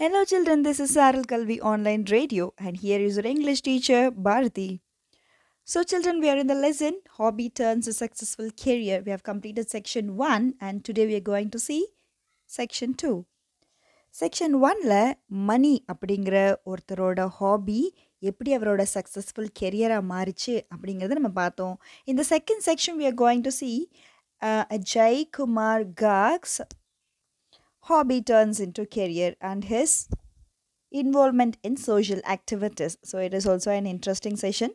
Hello, children. This is Saral Kalvi Online Radio, and here is your English teacher, Bharati. So, children, we are in the lesson Hobby Turns a Successful Career. We have completed section 1, and today we are going to see section 2. Section ஒன்ல மணி அப்படிங்கிற ஒருத்தரோட hobby எப்படி அவரோட successful கெரியராக மாறிச்சு அப்படிங்கிறத நம்ம பார்த்தோம் இந்த second section we are going to see Jai Kumar Cox hobby turns into career and his involvement in social activities. So it is also an interesting session.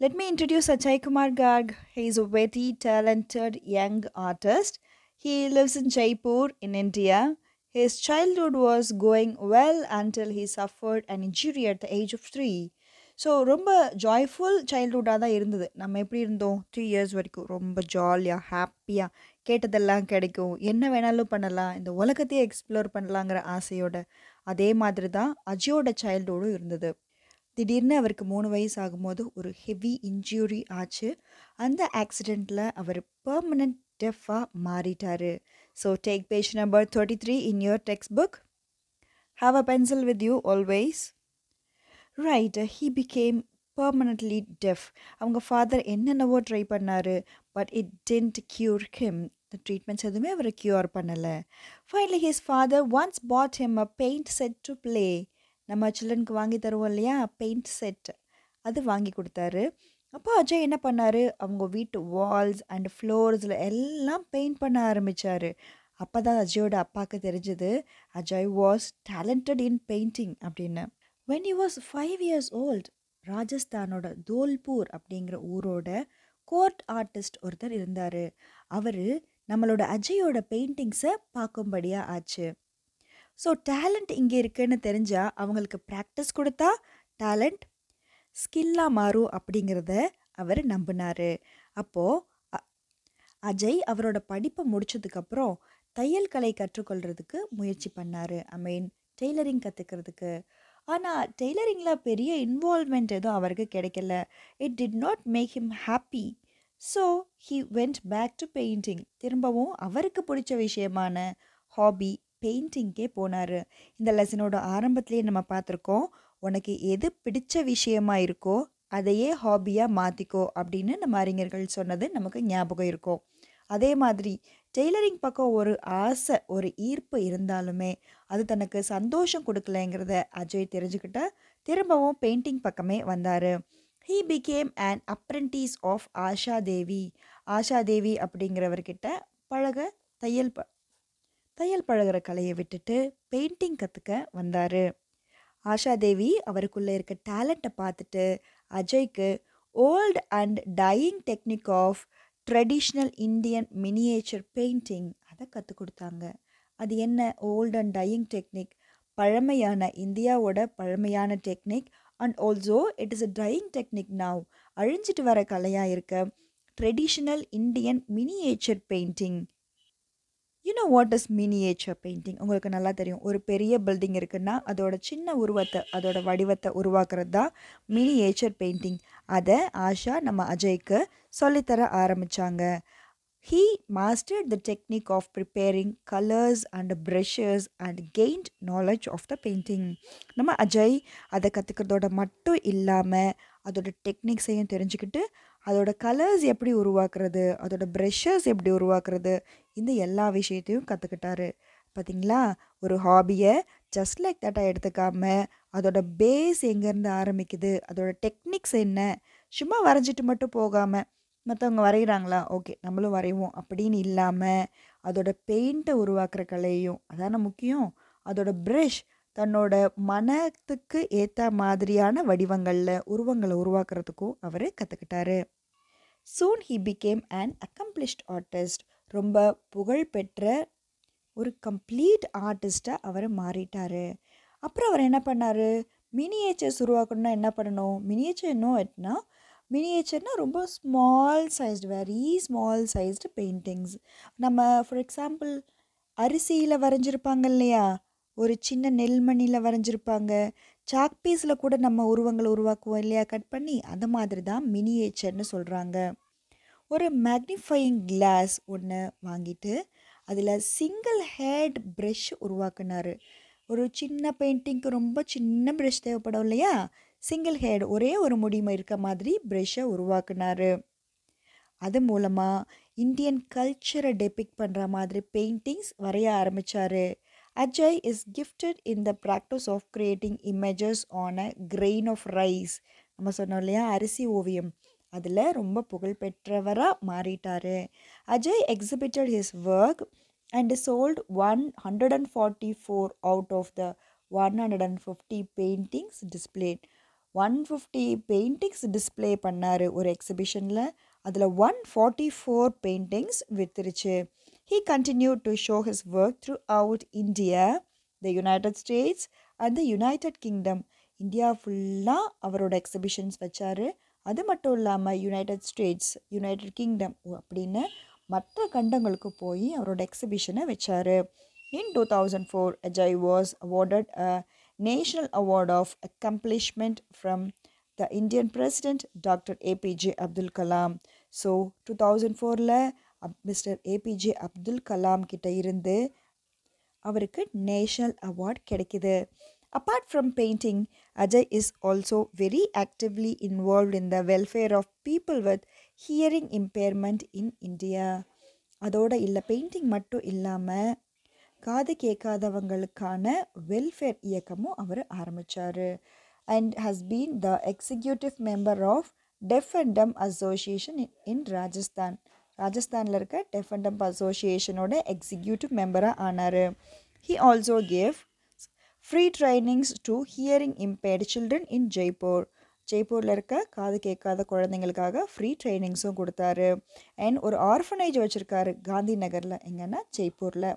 Let me introduce Ajay Kumar Garg. He is a very talented young artist. He lives in Jaipur in India. His childhood was going well until he suffered an injury at the age of three. So ரொம்ப joyful சைல்ட்ஹுட்டாக தான் இருந்தது நம்ம எப்படி இருந்தோம் three years வரைக்கும் ரொம்ப ஜாலியாக ஹாப்பியாக கேட்டதெல்லாம் கிடைக்கும். என்ன வேணாலும் பண்ணலாம். இந்த உலகத்தையே எக்ஸ்ப்ளோர் பண்ணலாங்கிற ஆசையோட அதே மாதிரி தான் அஜியோட சைல்டோடும் இருந்தது. திடீர்னு அவருக்கு மூணு வயசு ஆகும்போது ஒரு ஹெவி இன்ஜூரி ஆச்சு. அந்த ஆக்சிடெண்ட்டில் அவர் பர்மனண்ட் டெஃபாக மாறிட்டார். So take page number thirty three in your textbook have a pencil with you always right he became permanently deaf அவங்க ஃபாதர் என்னென்னவோ ட்ரை பண்ணார் but it didn't cure him the treatments எதுவுமே அவரை க்யூர் பண்ணலை. Finally his father once bought him a paint set to play நம்ம சில்ட்ரனுக்கு வாங்கி தருவோம் இல்லையா? பெயிண்ட் செட் அது வாங்கி கொடுத்தாரு. அப்போ அஜய் என்ன பண்ணார்? அவங்க வீட்டு வால்ஸ் அண்ட் ஃப்ளோர்ஸில் எல்லாம் பெயிண்ட் பண்ண ஆரம்பித்தார் அப்போ தான் அஜயோட அப்பாவுக்கு தெரிஞ்சது Ajay was talented in painting அப்படின்னு. When you was five years old ராஜஸ்தானோட Dholpur அப்படிங்கிற ஊரோட கோர்ட் ஆர்டிஸ்ட் ஒருத்தர் இருந்தார். அவர் நம்மளோட அஜயோட பெயிண்டிங்ஸை பார்க்கும்படியாக ஆச்சு. ஸோ டேலண்ட் இங்கே இருக்குன்னு தெரிஞ்சால் அவங்களுக்கு ப்ராக்டிஸ் கொடுத்தா டேலண்ட் ஸ்கில்லாக மாறும் அப்படிங்கிறத அவர் நம்பினார். அப்போது அஜய் அவரோட படிப்பை முடிச்சதுக்கப்புறம் தையல் கலை கற்றுக்கொள்கிறதுக்கு முயற்சி பண்ணார். ஐ மீன் டெய்லரிங் கற்றுக்கிறதுக்கு ஆனால் டெய்லரிங்கில் பெரிய இன்வால்மெண்ட் எதுவும் அவருக்கு கிடைக்கல. It did not make him happy so he went back to painting திரும்பவும் அவருக்கு பிடிச்ச விஷயமான ஹாபி பெயிண்டிங்கே போனார். இந்த லெசனோட ஆரம்பத்துலேயே நம்ம பார்த்துருக்கோம் உனக்கு எது பிடிச்ச விஷயமா இருக்கோ அதையே ஹாபியாக மாற்றிக்கோ அப்படின்னு நம்ம அறிஞர்கள் சொன்னது நமக்கு ஞாபகம் இருக்கும். அதே மாதிரி டெய்லரிங் பக்கம் ஒரு ஆசை ஒரு ஈர்ப்பு இருந்தாலுமே அது தனக்கு சந்தோஷம் கொடுக்கலங்கிறத அஜய் தெரிஞ்சுக்கிட்ட திரும்பவும் பெயிண்டிங் பக்கமே வந்தார். He became an apprentice of Asha Devi Asha Devi அப்படிங்கிறவர்கிட்ட பழக தையல் ப தையல் பழகிற கலையை விட்டுட்டு பெயிண்டிங் கற்றுக்க வந்தார். ஆஷா தேவி அவருக்குள்ளே இருக்க டேலண்ட்டை பார்த்துட்டு அஜய்க்கு old and dying technique of traditional Indian miniature painting அதை கற்றுக் கொடுத்தாங்க. அது என்ன? ஓல்டு அண்ட் டையிங் டெக்னிக் பழமையான இந்தியாவோட பழமையான technique and also it is a drying technique now அழிஞ்சிட்டு வர கலையாக இருக்க traditional Indian miniature painting you know what is miniature painting உங்களுக்கு நல்லா தெரியும். ஒரு பெரிய பில்டிங் இருக்குன்னா அதோட சின்ன உருவத்தை அதோட வடிவத்தை உருவாக்குறது தான் மினியேச்சர் பெயிண்டிங் அதை ஆஷா நம்ம அஜய்க்கு சொல்லித்தர ஆரம்பித்தாங்க He mastered the technique of preparing colours and brushes and gained knowledge of the painting நம்ம அஜய் அதை கற்றுக்கிறதோட மட்டும் இல்லாமல் அதோட டெக்னிக்ஸையும் தெரிஞ்சுக்கிட்டு அதோட கலர்ஸ் எப்படி உருவாக்குறது அதோட ப்ரெஷர்ஸ் எப்படி உருவாக்குறது இந்த எல்லா விஷயத்தையும் கற்றுக்கிட்டாரு பார்த்தீங்களா ஒரு ஹாபியை ஜஸ்ட் லைக் தட்டாக எடுத்துக்காம அதோட பேஸ் எங்கேருந்து ஆரம்பிக்குது அதோட டெக்னிக்ஸ் என்ன சும்மா வரைஞ்சிட்டு மட்டும் போகாமல் மற்றவங்க வரைகிறாங்களா ஓகே நம்மளும் வரைவோம். அப்படின்னு இல்லாமல் அதோட பெயிண்ட்டை உருவாக்குற கலையும் அதான முக்கியம் அதோட ப்ரஷ் தன்னோட மனத்துக்கு ஏற்ற மாதிரியான வடிவங்களில் உருவங்களை உருவாக்குறதுக்கும் அவர் கற்றுக்கிட்டாரு soon he became an accomplished artist ரொம்ப புகழ்பெற்ற ஒரு கம்ப்ளீட் ஆர்டிஸ்ட்டாக அவர் மாறிட்டார். அப்புறம் அவர் என்ன பண்ணார்? மினியேச்சர்ஸ் உருவாக்கணும்னா என்ன பண்ணணும்? மினியேச்சர் இன்னும் எட்னா மினியேச்சர்னால் ரொம்ப small sized very small sized paintings நம்ம ஃபார் எக்ஸாம்பிள் அரிசியில் வரைஞ்சிருப்பாங்க இல்லையா? ஒரு சின்ன நெல்மணியில் வரைஞ்சிருப்பாங்க. சாக் பீஸில் கூட நம்ம உருவங்களை உருவாக்குவோம் இல்லையா? கட் பண்ணி அந்த மாதிரி தான் மினியேச்சர்னு சொல்கிறாங்க ஒரு மேக்னிஃபையிங் கிளாஸ் ஒன்று வாங்கிட்டு அதில் சிங்கிள் ஹேட் ப்ரெஷ் உருவாக்குனார். ஒரு சின்ன பெயிண்டிங்க்கு ரொம்ப சின்ன ப்ரெஷ் தேவைப்படும் இல்லையா? சிங்கிள் ஹேட் ஒரே ஒரு முடிமை இருக்க மாதிரி ப்ரஷ்ஷை உருவாக்குனார். அது மூலமாக இந்தியன் கல்ச்சரை டெபிக் பண்ணுற மாதிரி பெயிண்டிங்ஸ் வரைய ஆரம்பித்தார் Ajay is gifted in the practice of creating images on a grain of rice நம்ம சொன்னோம் இல்லையா அரிசி ஓவியம். அதில் ரொம்ப புகழ்பெற்றவராக மாறிட்டார். Ajay exhibited his work and sold one hundred and forty four out of the one hundred and fifty paintings displayed one fifty paintings display பண்ணார் ஒரு எக்ஸிபிஷனில் அதில் one forty four paintings வித்துருச்சு. He continue to show his work throughout India the United States and the United Kingdom India ஃபுல்லாக அவரோட exhibitions வச்சார். அது மட்டும் இல்லாமல் யுனைடெட் ஸ்டேட்ஸ் யுனைடெட் கிங்டம் அப்படின்னு மற்ற கண்டங்களுக்கு போய் அவரோட எக்ஸிபிஷனை வச்சார். In two thousand four Ajay was awarded a national award of accomplishment from the Indian president doctor APJ Abdul Kalam so two thousand ஃபோரில் மிஸ்டர் ஏபிஜே அப்துல் கலாம் கிட்ட இருந்து அவருக்கு நேஷனல் அவார்ட் கிடைக்குது. Apart from painting Ajay is also very actively involve in the welfare of people with hearing impairment in India அதோடு இல்லை painting மட்டும் இல்லாமல் காது கேட்காதவங்களுக்கான வெல்ஃபேர் இயக்கமும் அவர் ஆரம்பித்தார் and has been the executive member of deaf and dumb association in Rajasthan ராஜஸ்தானில் இருக்க டெஃப் அண்ட் டம்ப் அசோசியேஷனோட எக்ஸிக்யூட்டிவ் மெம்பராக ஆனார். He also gave free trainings to hearing impaired children in Jaipur ஜெய்ப்பூரில் இருக்க காது கேட்காத குழந்தைங்களுக்காக ஃப்ரீ ட்ரைனிங்ஸும் கொடுத்தாரு. அண்ட் ஒரு ஆர்ஃபனேஜ் வச்சுருக்காரு காந்தி நகரில் எங்கன்னா ஜெய்ப்பூரில்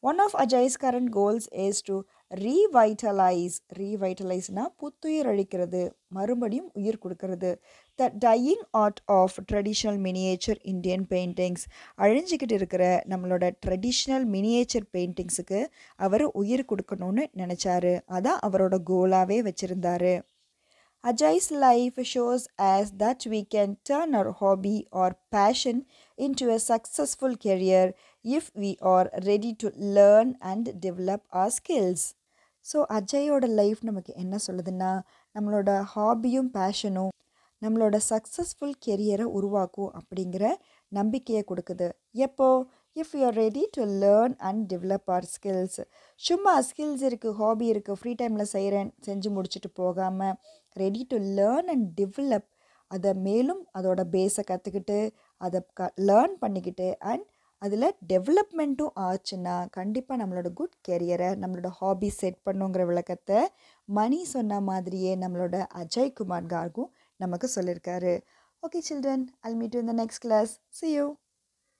one of Ajay's current goals is to revitalise ரீவைட்டலைஸ்னால் புத்துயிர் அழிக்கிறது மறுபடியும் உயிர் கொடுக்கறது. The dying art of traditional miniature Indian paintings அழிஞ்சிக்கிட்டு இருக்கிற நம்மளோட ட்ரெடிஷ்னல் மினியேச்சர் பெயிண்டிங்ஸுக்கு அவர் உயிர் கொடுக்கணும்னு நினச்சாரு. அதான் அவரோட கோலாகவே வச்சுருந்தாரு. Ajay's life shows us that we can turn our hobby or passion into a successful career if we are ready to learn and develop our skills. So அஜயோட life நமக்கு என்ன சொல்லுதுன்னா நம்மளோட ஹாபியும் பேஷனும் நம்மளோட சக்ஸஸ்ஃபுல் கெரியரை உருவாக்கும் அப்படிங்கிற நம்பிக்கையை கொடுக்குது. எப்போ? If you are ready to learn and develop our skills சும்மா ஸ்கில்ஸ் இருக்குது ஹாபி இருக்குது ஃப்ரீ டைமில் செய்கிறேன் செஞ்சு முடிச்சுட்டு போகாமல் ready to learn and develop அதை மேலும் அதோட பேஸை கற்றுக்கிட்டு அதை க லேர்ன் பண்ணிக்கிட்டு அண்ட் அதில் டெவலப்மெண்ட்டும் ஆச்சுன்னா கண்டிப்பாக நம்மளோட குட் கெரியரை நம்மளோட ஹாபி செட் பண்ணுங்கிற விளக்கத்தை மணி சொன்ன மாதிரியே நம்மளோட அஜய் குமார் கார்கும் நமக்கு சொல்லியிருக்காரு okay children all meet in the next class see you